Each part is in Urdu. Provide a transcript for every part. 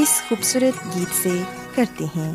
اس خوبصورت گیت سے کرتے ہیں۔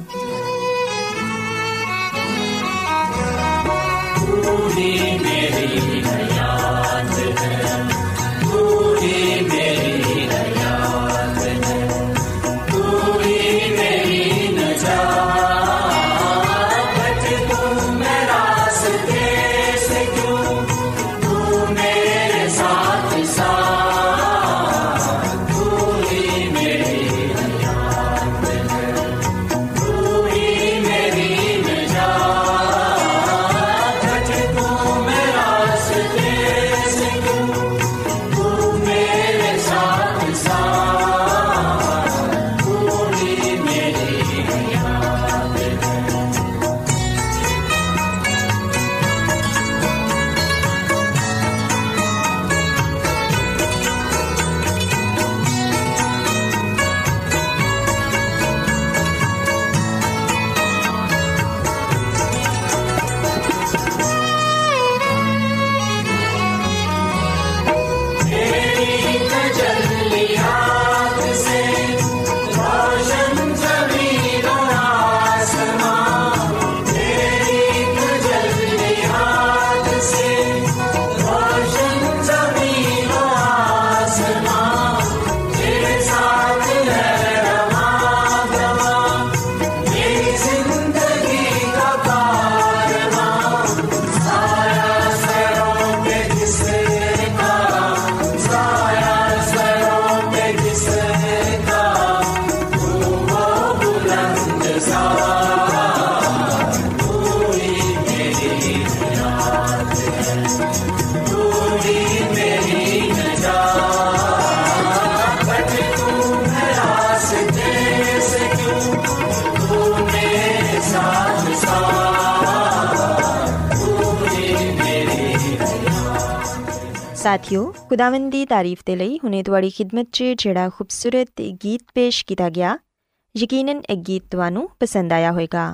ਸਾਥਿਓ ਖੁਦਾਵੰਦੀ ਤਾਰੀਫ ਦੇ ਲਈ ਹੁਨੇ ਤੁਹਾਡੀ ਖidmat 'ਚ ਜਿਹੜਾ ਖੂਬਸੂਰਤ ਗੀਤ ਪੇਸ਼ ਕੀਤਾ ਗਿਆ ਯਕੀਨਨ ਇਹ ਗੀਤ ਤੁਹਾਨੂੰ ਪਸੰਦ ਆਇਆ ਹੋਵੇਗਾ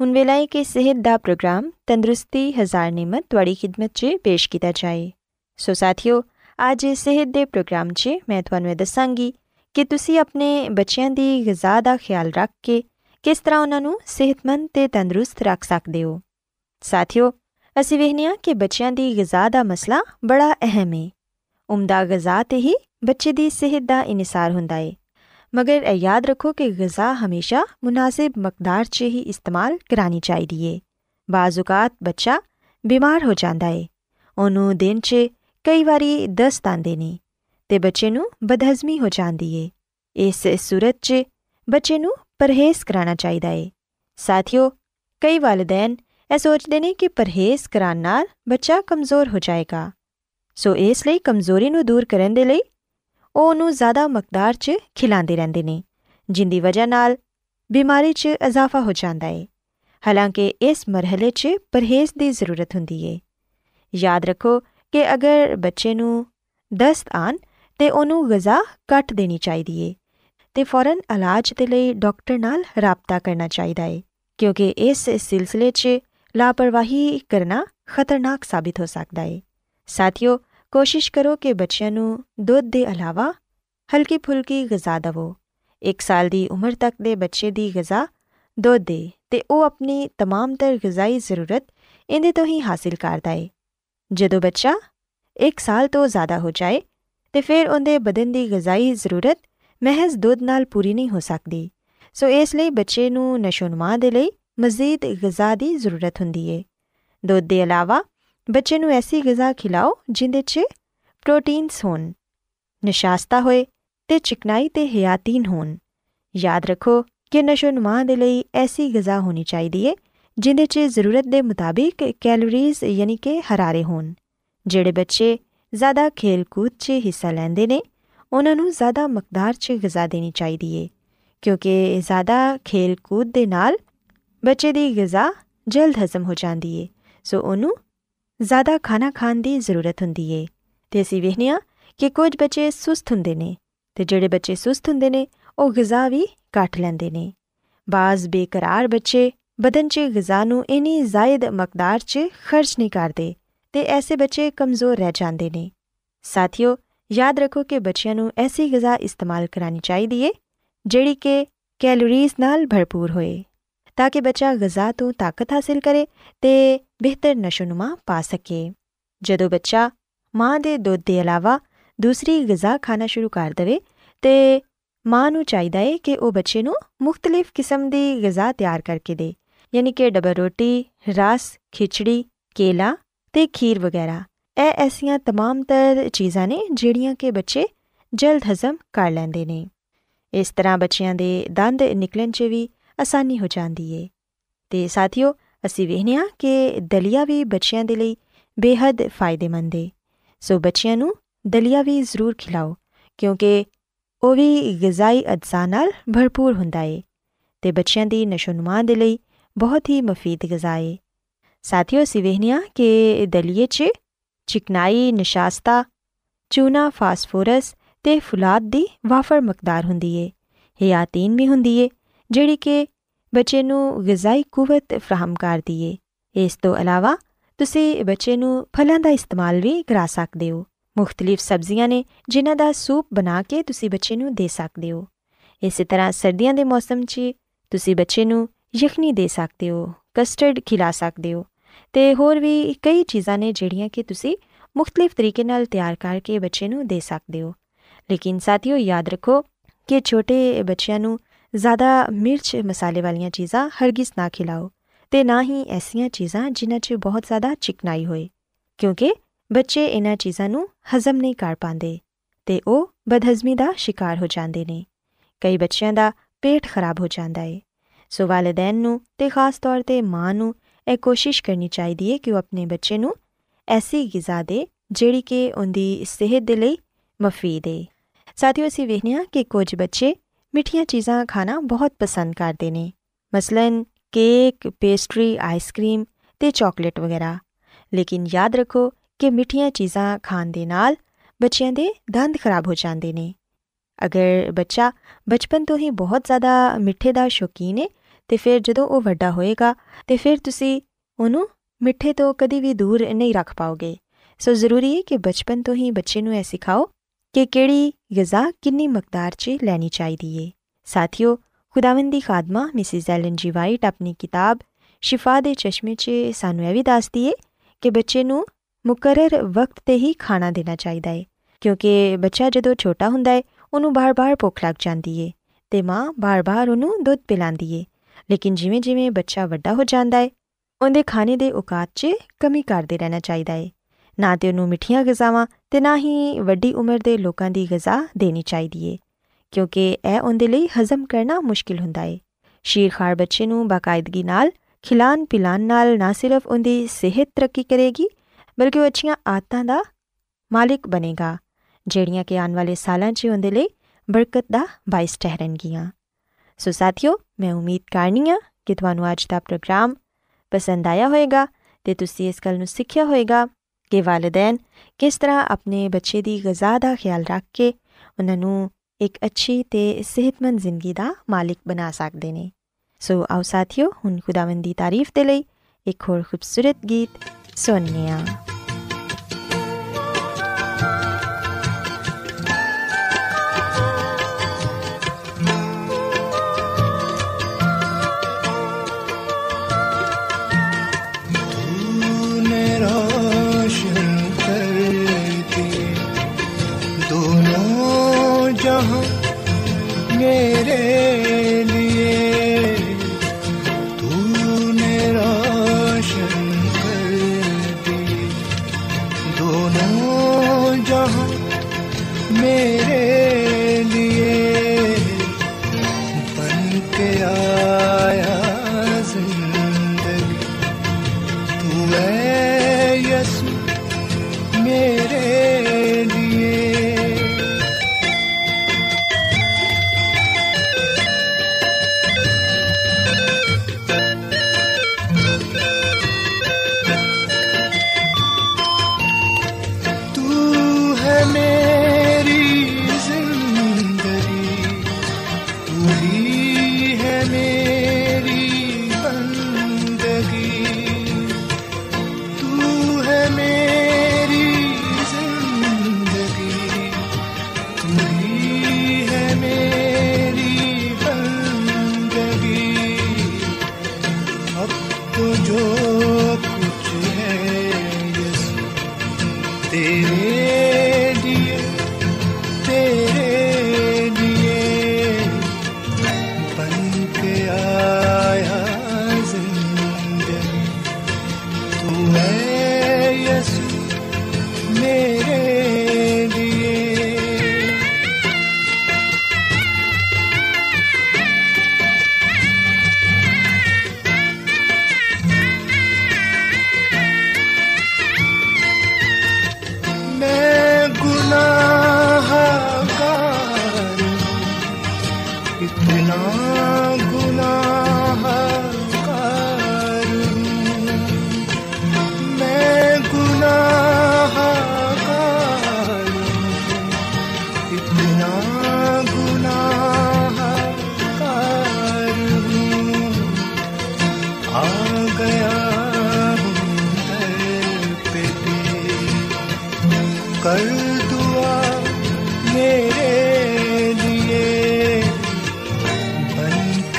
ਹੁਣ ਵੇਲਾ ਹੈ ਕਿ ਸਿਹਤ ਦਾ ਪ੍ਰੋਗਰਾਮ ਤੰਦਰੁਸਤੀ ਹਜ਼ਾਰ ਨਿਮਤ ਤੁਹਾਡੀ ਖidmat 'ਚ ਪੇਸ਼ ਕੀਤਾ ਜਾਏ ਸੋ ਸਾਥਿਓ ਅੱਜ ਸਿਹਤ ਦੇ ਪ੍ਰੋਗਰਾਮ 'ਚ ਮੈਂ ਤੁਹਾਨੂੰ ਦੱਸਾਂਗੀ ਕਿ ਤੁਸੀਂ ਆਪਣੇ ਬੱਚਿਆਂ ਦੀ ਗਿਜ਼ਾ ਦਾ ਖਿਆਲ ਰੱਖ ਕੇ ਕਿਸ ਤਰ੍ਹਾਂ ਉਹਨਾਂ ਨੂੰ ਸਿਹਤਮੰਦ ਤੇ ਤੰਦਰੁਸਤ ਰੱਖ ਸਕਦੇ ਹੋ ਸਾਥਿਓ اِسی ویكھنے كہ بچیا دی غذا کا مسئلہ بڑا اہم ہے۔ عمدہ غذا تھی بچے كی صحت كا انحصار ہوں مگر یاد ركھو كہ غذا ہمیشہ مناسب مقدار سے ہی استعمال كرانی چاہیے بعضوقات بچہ بیمار ہو جاتا ہے۔ انووں دن چی باری دست آتے ہیں بچے نو بدہضمی ہو جاتی ہے۔ اس صورت چ بچے پرہیز كا چاہیے ساتھیوں كئی والدین یہ سوچتے ہیں کہ پرہیز کرا بچہ کمزور ہو جائے گا۔ سو اس لیے کمزوریوں دور کرنے وہ زیادہ مقدار سے کھلاڑے رہتے ہیں جن کی وجہ بیماری سے اضافہ ہو جاتا ہے۔ حالانکہ اس مرحلے سے پرہیز کی ضرورت ہوں یاد رکھو کہ اگر بچے دست آن تو غذا کٹ دینی چاہیے تو فورن علاج کے لیے ڈاکٹر نال رابطہ کرنا چاہیے کیونکہ اس سلسلے سے لاپرواہی کرنا خطرناک ثابت ہو سکتا ہے۔ ساتھیوں کوشش کرو کہ بچوں کو دھد کے علاوہ ہلکی پھلکی غذا دو۔ ایک سال کی عمر تک کے بچے کی غذا دھو دے تو وہ اپنی تمام تر غذائی ضرورت اندر تو ہی حاصل کرتا ہے۔ جدو بچہ ایک سال تو زیادہ ہو جائے تو پھر اندر بدن کی غذائی ضرورت محض دھد پوری نہیں ہو سکتی سو اس لیے بچے نشو نما دے لئی مزید غذا کی ضرورت ہوں دھدھ کے علاوہ، بچے ایسی غذا کھلاؤ جوٹینس ہوشاستہ ہوئے تو چکنائی حیاتین ہو یاد رکھو کہ نشو نما کے لیے ایسی غذا ہونی چاہیے جنہیں چرورت کے مطابق کیلریز یعنی کہ ہرارے ہون۔ جہ بچے زیادہ کھیل کود سے حصہ لینے نے انہوں زیادہ مقدار سے غذا دین چاہیے کیونکہ زیادہ کھیل کود کے نال بچے کی غذا جلد ہضم ہو جاتی ہے۔ سو ان زیادہ کھانا کھان کی ضرورت ہوں اِسی ویكھنے ہاں کہ کچھ بچے سست ہوں نے۔ جہے بچے سست ہوں نے وہ غذا بھی کٹ لینے نے۔ بعض بے قرار بچے بدن چ غذا اینی زائد مقدار سے خرچ نہیں كرتے ایسے بچے کمزور رہ جاتھیوں یاد رکھو کہ بچوں كو ایسی غذا استعمال کرانی چاہیے جڑی کہ کیلوریز نال بھرپور ہوئے۔ تاکہ بچہ غذا تو طاقت حاصل کرے تو بہتر نشو نما پا سکے۔ جدو بچہ ماں کے دھد کے علاوہ دوسری غذا کھانا شروع کر دے تو ماں ن چاہیے کہ وہ بچے مختلف قسم کی غذا تیار کر کے دے یعنی کہ ڈبل روٹی، رس، کھچڑی، کیلا کھیر وغیرہ۔ یہ ایسا تمام تر چیزاں نے جہاں کہ بچے جلد ہزم کر لیں اس طرح بچوں کے دند نکلن چی آسانی ہو جاتی ہے تو ساتھیوں ابھی وہنے ہاں کہ دلیا بھی بچیاں لی بے حد فائدے مند ہے سو بچیا دلی بھی ضرور کھلاؤ کیونکہ وہ بھی غذائی اجزاء بھرپور ہوں بچیا نشو نما کے لیے بہت ہی مفید غذا ہے ساتھیوں ابھی وہنے ہاں کہ دلیے چکنائی نشاستہ چونا فاسفورس کے فلاد کی وافر مقدار ہوں یہ آتین بھی ہوں جیڑی کہ بچے غذائی قوت فراہم کر دیے اس بچے پلان کا استعمال بھی کرا سکتے ہو۔ مختلف سبزیاں نے جنہ کا سوپ بنا کے تچے دے سکتے ہو۔ اس طرح سردیاں موسم چیزیں بچے یخنی دے سکتے ہو، کسٹرڈ کھلا سکتے ہوئی چیزاں نے جہاں کہ تھی مختلف طریقے تیار کر کے بچے دے سکتے ہو۔ لیکن ساتھیوں یاد رکھو کہ چھوٹے بچیا زیادہ مرچ مسالے والی چیزاں ہرگیز نہ کھلاؤ تو نہ ہی ایسا چیزاں جنہ چ بہت زیادہ چکنائی ہوئے کیونکہ بچے انہیں چیزوں ہزم نہیں کر پا رہے تو وہ بدہضمی کا شکار ہو جاتے ہیں کئی بچوں کا پیٹ خراب ہو جاتا ہے۔ سو والدین تو خاص طور پہ ماں کوشش کرنی چاہیے کہ وہ اپنے بچے نسی غذا دے جی کہ ان کی صحت کے لیے مفی دے ساتھوں سے ویڈیے کہ کچھ بچے میٹیا چیزاں کھانا بہت پسند کرتے ہیں مثلاً کیک، پیسٹری، آئس کریم تو چاکلیٹ وغیرہ۔ لیکن یاد رکھو کہ میٹیا چیزاں کھانے بچیاں دند خراب ہو جاتے ہیں اگر بچہ بچپن تو ہی بہت زیادہ میٹھے کا شوقین ہے تو پھر جب وہ وڈا ہوئے گا تو پھر تھی وہ میٹھے تو کدی بھی دور نہیں رکھ پاؤ گے۔ سو ضروری ہے کہ بچپن تو ہی بچے یہ سکھاؤ کہ کیڑی غذا کنی مقدار چ لینی چاہیے ساتھیوں خداوندی خادمہ مسز ایلن جی وائٹ اپنی کتاب شفا دے چشمے چ سانوں یہ بھی دس دیے کہ بچے نو مقرر وقت تے ہی کھانا دینا چاہیے ہے کیونکہ بچہ جدوں چھوٹا ہوندا ہے ਉਹਨੂੰ ਬਾਰ-ਬਾਰ ਭੁੱਖ ਲੱਗ ਜਾਂਦੀ ਏ ਤੇ ਮਾਂ ਬਾਰ-ਬਾਰ ਉਹਨੂੰ ਦੁੱਧ ਪਿਲਾਉਂਦੀ ਏ ਲੇਕਿਨ ਜਿਵੇਂ-ਜਿਵੇਂ ਬੱਚਾ ਵੱਡਾ ਹੋ ਜਾਂਦਾ ਏ ਉਹਦੇ ਖਾਣੇ ਦੇ ਔਕਾਤ 'ਚ ਕਮੀ ਕਰਦੇ ਰਹਿਣਾ ਚਾਹੀਦਾ ਏ نہ تو ان میٹیاں غذا نہ ہی ویڈیم کی غذا دین چاہیے کیونکہ یہ اندھے لی ہزم کرنا مشکل ہوں شیرخاڑ بچے باقاعدگی نال کھلان پلان نہ نہ صرف ان کی صحت ترقی کرے گی بلکہ وہ اچھا آدتوں کا مالک بنے گا جڑیاں کہ آنے والے سالوں سے اندر برکت کا باعث ٹھہرنگیاں سو ساتھیوں میں امید کرنی ہوں کہ تج کا پروگرام پسند آیا ہوئے گا تو تیس اس گل سیکھیا ہوئے گا کہ والدین کس طرح اپنے بچے کی غذا کا خیال رکھ کے انہوں نے ایک اچھی صحت مند زندگی کا مالک بنا سکتے ہیں سو آؤ ساتھیوں ہوں خداون کی تعریف کے لیے ایک ہوبصورت گیت سننے ہاں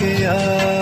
کے یار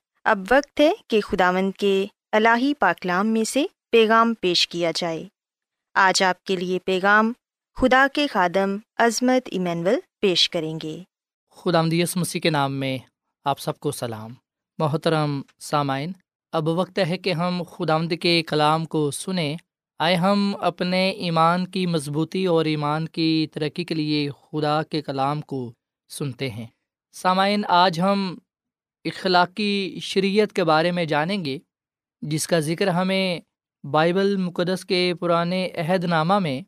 اب وقت ہے کہ خداوند کے الہی پاکلام میں سے پیغام پیش کیا جائے۔ آج آپ کے لیے پیغام خدا کے خادم عظمت ایمینول پیش کریں گے۔ خدا مدیس مسیح کے نام میں آپ سب کو سلام۔ محترم سامعین، اب وقت ہے کہ ہم خدامد کے کلام کو سنیں۔ آئے ہم اپنے ایمان کی مضبوطی اور ایمان کی ترقی کے لیے خدا کے کلام کو سنتے ہیں۔ سامعین، آج ہم اخلاقی شریعت کے بارے میں جانیں گے، جس کا ذکر ہمیں بائبل مقدس کے پرانے عہد نامہ میں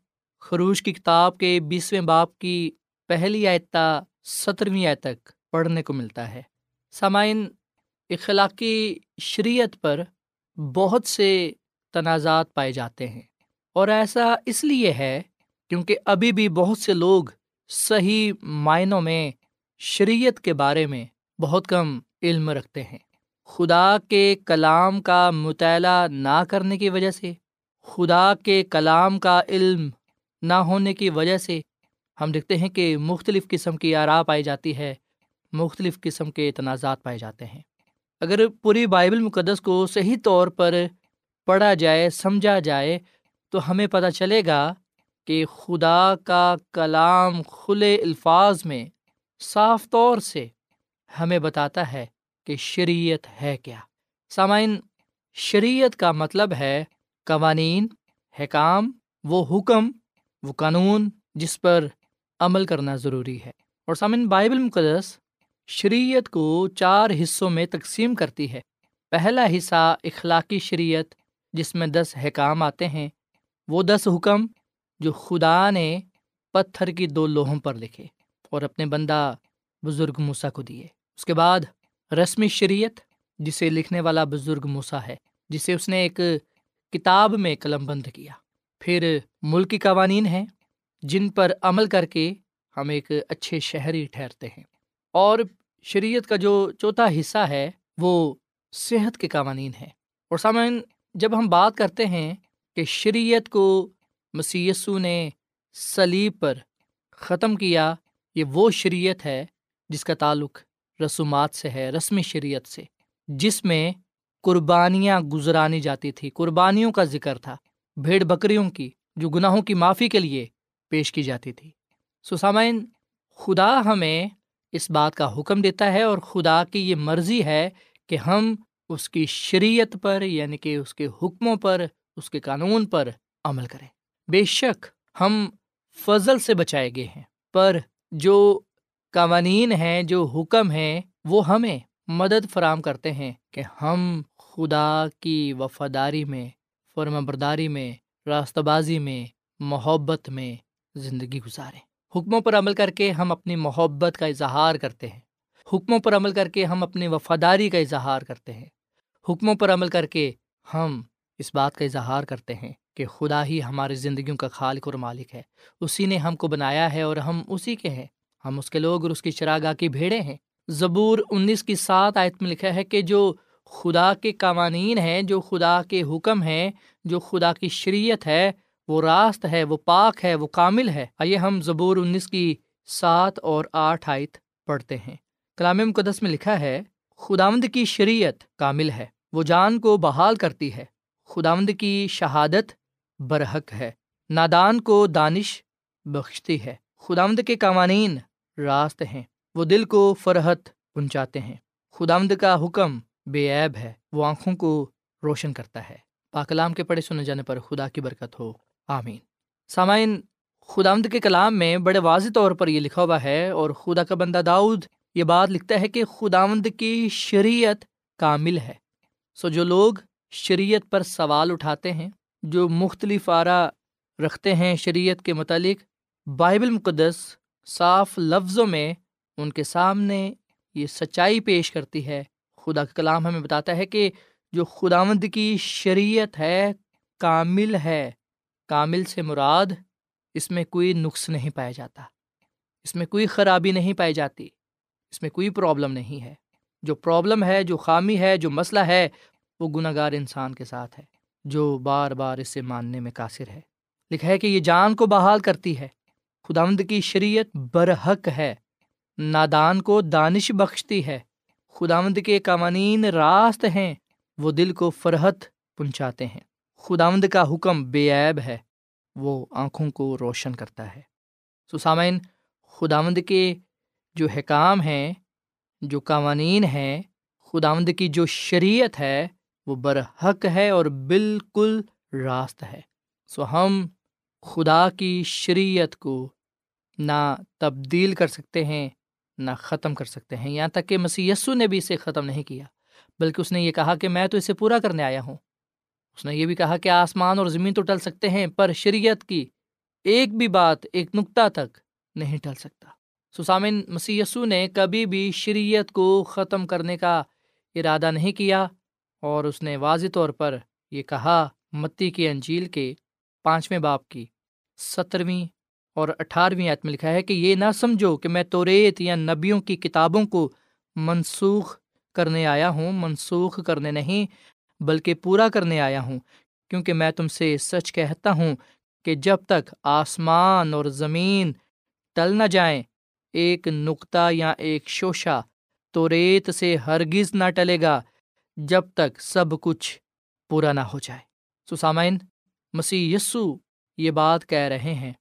خروش کی کتاب کے بیسویں باپ کی پہلی آیتہ سترویں آیت تک پڑھنے کو ملتا ہے۔ سامعین، اخلاقی شریعت پر بہت سے تنازعات پائے جاتے ہیں، اور ایسا اس لیے ہے کیونکہ ابھی بھی بہت سے لوگ صحیح معنوں میں شریعت کے بارے میں بہت کم علم رکھتے ہیں۔ خدا کے کلام کا مطالعہ نہ کرنے کی وجہ سے، خدا کے کلام کا علم نہ ہونے کی وجہ سے ہم دیکھتے ہیں کہ مختلف قسم کی آرا پائی جاتی ہے، مختلف قسم کے تنازعات پائے جاتے ہیں۔ اگر پوری بائبل مقدس کو صحیح طور پر پڑھا جائے، سمجھا جائے، تو ہمیں پتہ چلے گا کہ خدا کا کلام کھلے الفاظ میں صاف طور سے ہمیں بتاتا ہے کہ شریعت ہے کیا۔ سامعین، شریعت کا مطلب ہے قوانین، حکام، وہ حکم، وہ قانون جس پر عمل کرنا ضروری ہے۔ اور سامعین، بائبل مقدس شریعت کو چار حصوں میں تقسیم کرتی ہے۔ پہلا حصہ اخلاقی شریعت، جس میں دس حکام آتے ہیں۔ وہ دس حکم جو خدا نے پتھر کی دو لوہوں پر لکھے اور اپنے بندہ بزرگ موسا کو دیے۔ اس کے بعد رسمی شریعت، جسے لکھنے والا بزرگ موسا ہے، جسے اس نے ایک کتاب میں قلم بند کیا۔ پھر ملکی قوانین ہیں، جن پر عمل کر کے ہم ایک اچھے شہری ٹھہرتے ہیں۔ اور شریعت کا جو چوتھا حصہ ہے، وہ صحت کے قوانین ہیں۔ اور سامعین، جب ہم بات کرتے ہیں کہ شریعت کو مسیسو نے سلیب پر ختم کیا، یہ وہ شریعت ہے جس کا تعلق رسومات سے ہے رسمی شریعت سے، جس میں قربانیاں گزرانی جاتی تھی قربانیوں کا ذکر تھا، بھیڑ بکریوں کی، جو گناہوں کی معافی کے لیے پیش کی جاتی تھی۔ سسامین خدا ہمیں اس بات کا حکم دیتا ہے اور خدا کی یہ مرضی ہے کہ ہم اس کی شریعت پر یعنی کہ اس کے حکموں پر، اس کے قانون پر عمل کریں۔ بے شک ہم فضل سے بچائے گئے ہیں، پر جو قوانین ہیں، جو حکم ہیں، وہ ہمیں مدد فراہم کرتے ہیں کہ ہم خدا کی وفاداری میں فرم برداری میں راستہ بازی میں، محبت میں زندگی گزاریں۔ حکموں پر عمل کر کے ہم اپنی محبت کا اظہار کرتے ہیں۔ حکموں پر عمل کر کے ہم اپنی وفاداری کا اظہار کرتے ہیں۔ حکموں پر عمل کر کے ہم اس بات کا اظہار کرتے ہیں کہ خدا ہی ہماری زندگیوں کا خالق اور مالک ہے۔ اسی نے ہم کو بنایا ہے اور ہم اسی کے ہیں۔ ہم اس کے لوگ اور اس کی چراگاہ کی بھیڑے ہیں۔ زبور انیس کی سات آیت میں لکھا ہے کہ جو خدا کے قوانین ہیں، جو خدا کے حکم ہیں، جو خدا کی شریعت ہے، وہ راست ہے، وہ پاک ہے، وہ کامل ہے۔ آئیے ہم زبور انیس کی سات اور آٹھ آیت پڑھتے ہیں۔ کلام مقدس میں لکھا ہے، خداوند کی شریعت کامل ہے، وہ جان کو بحال کرتی ہے۔ خداوند کی شہادت برحق ہے، نادان کو دانش بخشتی ہے۔ خداوند کے قوانین راست ہیں۔ وہ دل کو فرحت پہنچاتے ہیں۔ خداوند کا حکم بے عیب ہے۔ وہ آنکھوں کو روشن کرتا ہے۔ پاکلام کے پڑھے سنے جانے پر خدا کی برکت ہو۔ آمین۔ سامعین، خداوند کے کلام میں بڑے واضح طور پر یہ لکھا ہوا ہے اور خدا کا بندہ داؤد یہ بات لکھتا ہے کہ خداوند کی شریعت کامل ہے۔ سو جو لوگ شریعت پر سوال اٹھاتے ہیں، جو مختلف آرا رکھتے ہیں شریعت کے متعلق، بائبل مقدس صاف لفظوں میں ان کے سامنے یہ سچائی پیش کرتی ہے۔ خدا کا کلام ہمیں بتاتا ہے کہ جو خداوند کی شریعت ہے، کامل ہے۔ کامل سے مراد اس میں کوئی نقص نہیں پایا جاتا۔ اس میں کوئی خرابی نہیں پائی جاتی۔ اس میں کوئی پرابلم نہیں ہے۔ جو پرابلم ہے، جو خامی ہے، جو مسئلہ ہے، وہ گناہ گار انسان کے ساتھ ہے۔ جو بار بار اسے ماننے میں قاصر ہے۔ لکھا ہے کہ یہ جان کو بحال کرتی ہے۔ خداوند کی شریعت برحق ہے، نادان کو دانش بخشتی ہے خداوند کے قوانین راست ہیں، وہ دل کو فرحت پہنچاتے ہیں۔ خداوند کا حکم بے عیب ہے، وہ آنکھوں کو روشن کرتا ہے۔ سسامین خداوند کے جو حکام ہیں، جو قوانین ہیں خداوند کی جو شریعت ہے، وہ برحق ہے اور بالکل راست ہے۔ سو ہم خدا کی شریعت کو نہ تبدیل کر سکتے ہیں، نہ ختم کر سکتے ہیں۔ یہاں تک کہ مسی یسو نے بھی اسے ختم نہیں کیا، بلکہ اس نے یہ کہا کہ میں تو اسے پورا کرنے آیا ہوں۔ اس نے یہ بھی کہا کہ آسمان اور زمین تو ٹل سکتے ہیں، پر شریعت کی ایک بھی بات، ایک نقطہ تک نہیں ٹل سکتا۔ سسامن مسی یسو نے کبھی بھی شریعت کو ختم کرنے کا ارادہ نہیں کیا اور اس نے واضح طور پر یہ کہا، متی کی انجیل کے پانچویں باپ کی۔ سترویں اور اٹھارہویں عتم لکھا ہے کہ یہ نہ سمجھو کہ میں توریت یا نبیوں کی کتابوں کو منسوخ کرنے آیا ہوں، منسوخ کرنے نہیں، بلکہ پورا کرنے آیا ہوں، کیونکہ میں تم سے سچ کہتا ہوں کہ جب تک آسمان اور زمین ٹل نہ جائیں، ایک نقطہ یا ایک شوشہ تو ریت سے ہرگز نہ ٹلے گا جب تک سب کچھ پورا نہ ہو جائے۔ سسامین مسیح یسو یہ بات کہہ رہے ہیں۔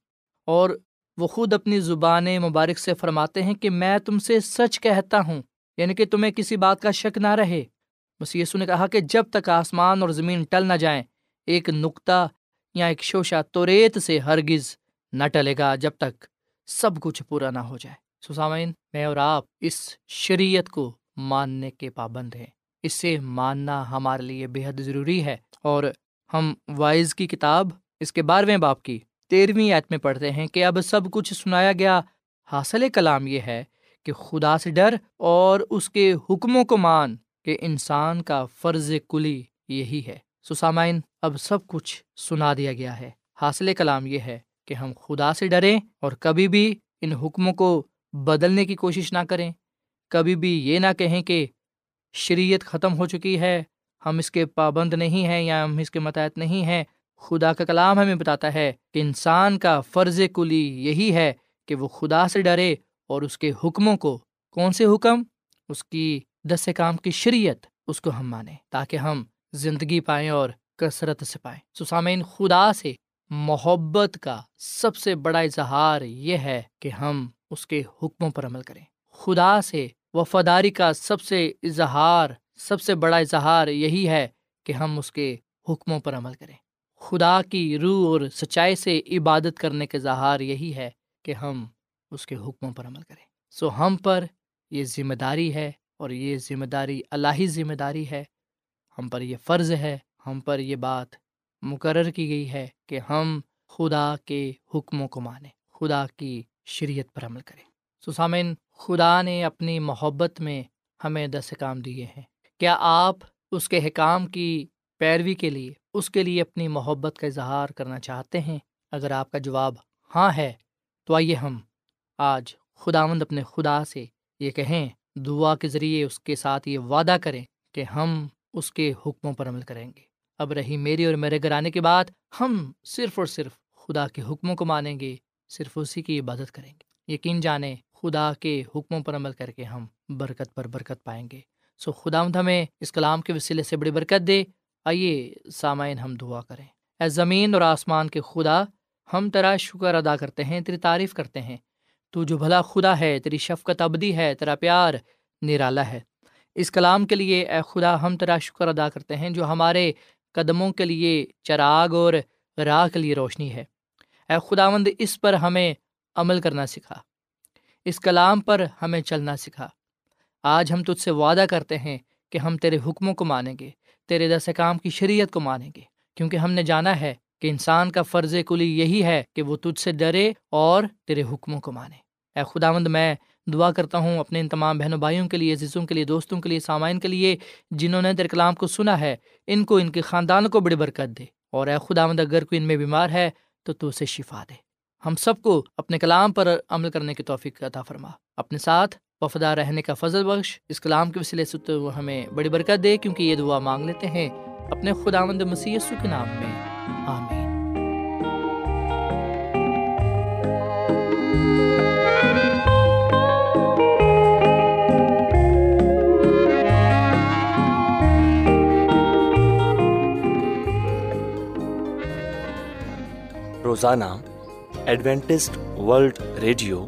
اور وہ خود اپنی زبان مبارک سے فرماتے ہیں کہ میں تم سے سچ کہتا ہوں یعنی کہ تمہیں کسی بات کا شک نہ رہے۔ مسی یسو نے کہا کہ جب تک آسمان اور زمین ٹل نہ جائیں، ایک نقطہ یا ایک شوشہ تو ریت سے ہرگز نہ ٹلے گا جب تک سب کچھ پورا نہ ہو جائے۔ سسامین میں اور آپ اس شریعت کو ماننے کے پابند ہیں۔ اسے ماننا ہمارے لیے بے حد ضروری ہے اور ہم وائز کی کتاب اس کے بارہویں باپ کی۔ تیرہویں ایت میں پڑھتے ہیں کہ اب سب کچھ سنایا گیا۔ حاصل کلام یہ ہے کہ خدا سے ڈر اور اس کے حکموں کو مان کہ انسان کا فرض کلی یہی ہے۔ سسامائن اب سب کچھ سنا دیا گیا ہے۔ حاصل کلام یہ ہے کہ ہم خدا سے ڈریں اور کبھی بھی ان حکموں کو بدلنے کی کوشش نہ کریں۔ کبھی بھی یہ نہ کہیں کہ شریعت ختم ہو چکی ہے، ہم اس کے پابند نہیں ہیں یا ہم اس کے متحد نہیں ہیں۔ خدا کا کلام ہمیں بتاتا ہے کہ انسان کا فرض کلی یہی ہے کہ وہ خدا سے ڈرے اور اس کے حکموں کو، کون سے حکم؟ اس کی دس کام کی شریعت اس کو ہم مانیں تاکہ ہم زندگی پائیں اور کثرت سے پائیں۔ سسامین خدا سے محبت کا سب سے بڑا اظہار یہ ہے کہ ہم اس کے حکموں پر عمل کریں۔ خدا سے وفاداری کا سب سے اظہار، سب سے بڑا اظہار یہی ہے کہ ہم اس کے حکموں پر عمل کریں۔ خدا کی روح اور سچائی سے عبادت کرنے کے اظہار یہی ہے کہ ہم اس کے حکموں پر عمل کریں۔ سو ہم پر یہ ذمہ داری ہے اور یہ ذمہ داری الہی ذمہ داری ہے۔ ہم پر یہ فرض ہے، ہم پر یہ بات مقرر کی گئی ہے کہ ہم خدا کے حکموں کو مانیں، خدا کی شریعت پر عمل کریں۔ سسامن خدا نے اپنی محبت میں ہمیں دس کام دیے ہیں۔ کیا آپ اس کے حکام کی پیروی کے لیے اس کے لیے اپنی محبت کا اظہار کرنا چاہتے ہیں۔ اگر آپ کا جواب ہاں ہے، تو آئیے ہم آج خداوند اپنے خدا سے یہ کہیں، دعا کے ذریعے اس کے ساتھ یہ وعدہ کریں کہ ہم اس کے حکموں پر عمل کریں گے۔ اب رہی میری اور میرے گھر آنے کے بعد ہم صرف اور صرف خدا کے حکموں کو مانیں گے، صرف اسی کی عبادت کریں گے۔ یقین جانیں خدا کے حکموں پر عمل کر کے ہم برکت پر برکت پائیں گے۔ سو خدا ہمیں اس کلام کے وسیلے سے بڑی برکت دے۔ آئیے سامعین ہم دعا کریں۔ اے زمین اور آسمان کے خدا، ہم تیرا شکر ادا کرتے ہیں، تیری تعریف کرتے ہیں۔ تو جو بھلا خدا ہے، تیری شفقت ابدی ہے، تیرا پیار نرالا ہے۔ اس کلام کے لیے اے خدا، ہم تیرا شکر ادا کرتے ہیں، جو ہمارے قدموں کے لیے چراغ اور راہ کے لیے روشنی ہے۔ اے خدا مند اس پر ہمیں عمل کرنا سکھا۔ اس کلام پر ہمیں چلنا سکھا۔ آج ہم تجھ سے وعدہ کرتے ہیں کہ ہم تیرے حکموں کو مانیں گے۔ تیرے دس کام کی شریعت کو مانیں گے، کیونکہ ہم نے جانا ہے کہ انسان کا فرض کلی یہی ہے کہ وہ تجھ سے ڈرے اور تیرے حکموں کو مانے۔ اے خدا مند میں دعا کرتا ہوں اپنے ان تمام بہنوں بھائیوں کے لیے، عزیزوں کے لیے، دوستوں کے لیے، سامعین کے لیے، جنہوں نے تیرے کلام کو سنا ہے، ان کو، ان کے خاندان کو بڑی برکت دے۔ اور اے خدا مند اگر کوئی ان میں بیمار ہے تو تو اسے شفا دے۔ ہم سب کو اپنے کلام پر عمل کرنے کی توفیق عطا فرما۔ اپنے ساتھ وفدار رہنے کا فضل بخش۔ اس کلام کے وسیلے سے تو ہمیں بڑی برکت دے، کیونکہ یہ دعا مانگ لیتے ہیں اپنے خدا مند مسیح کے نام میں۔ آمین۔ روزانہ ایڈوینٹسٹ ورلڈ ریڈیو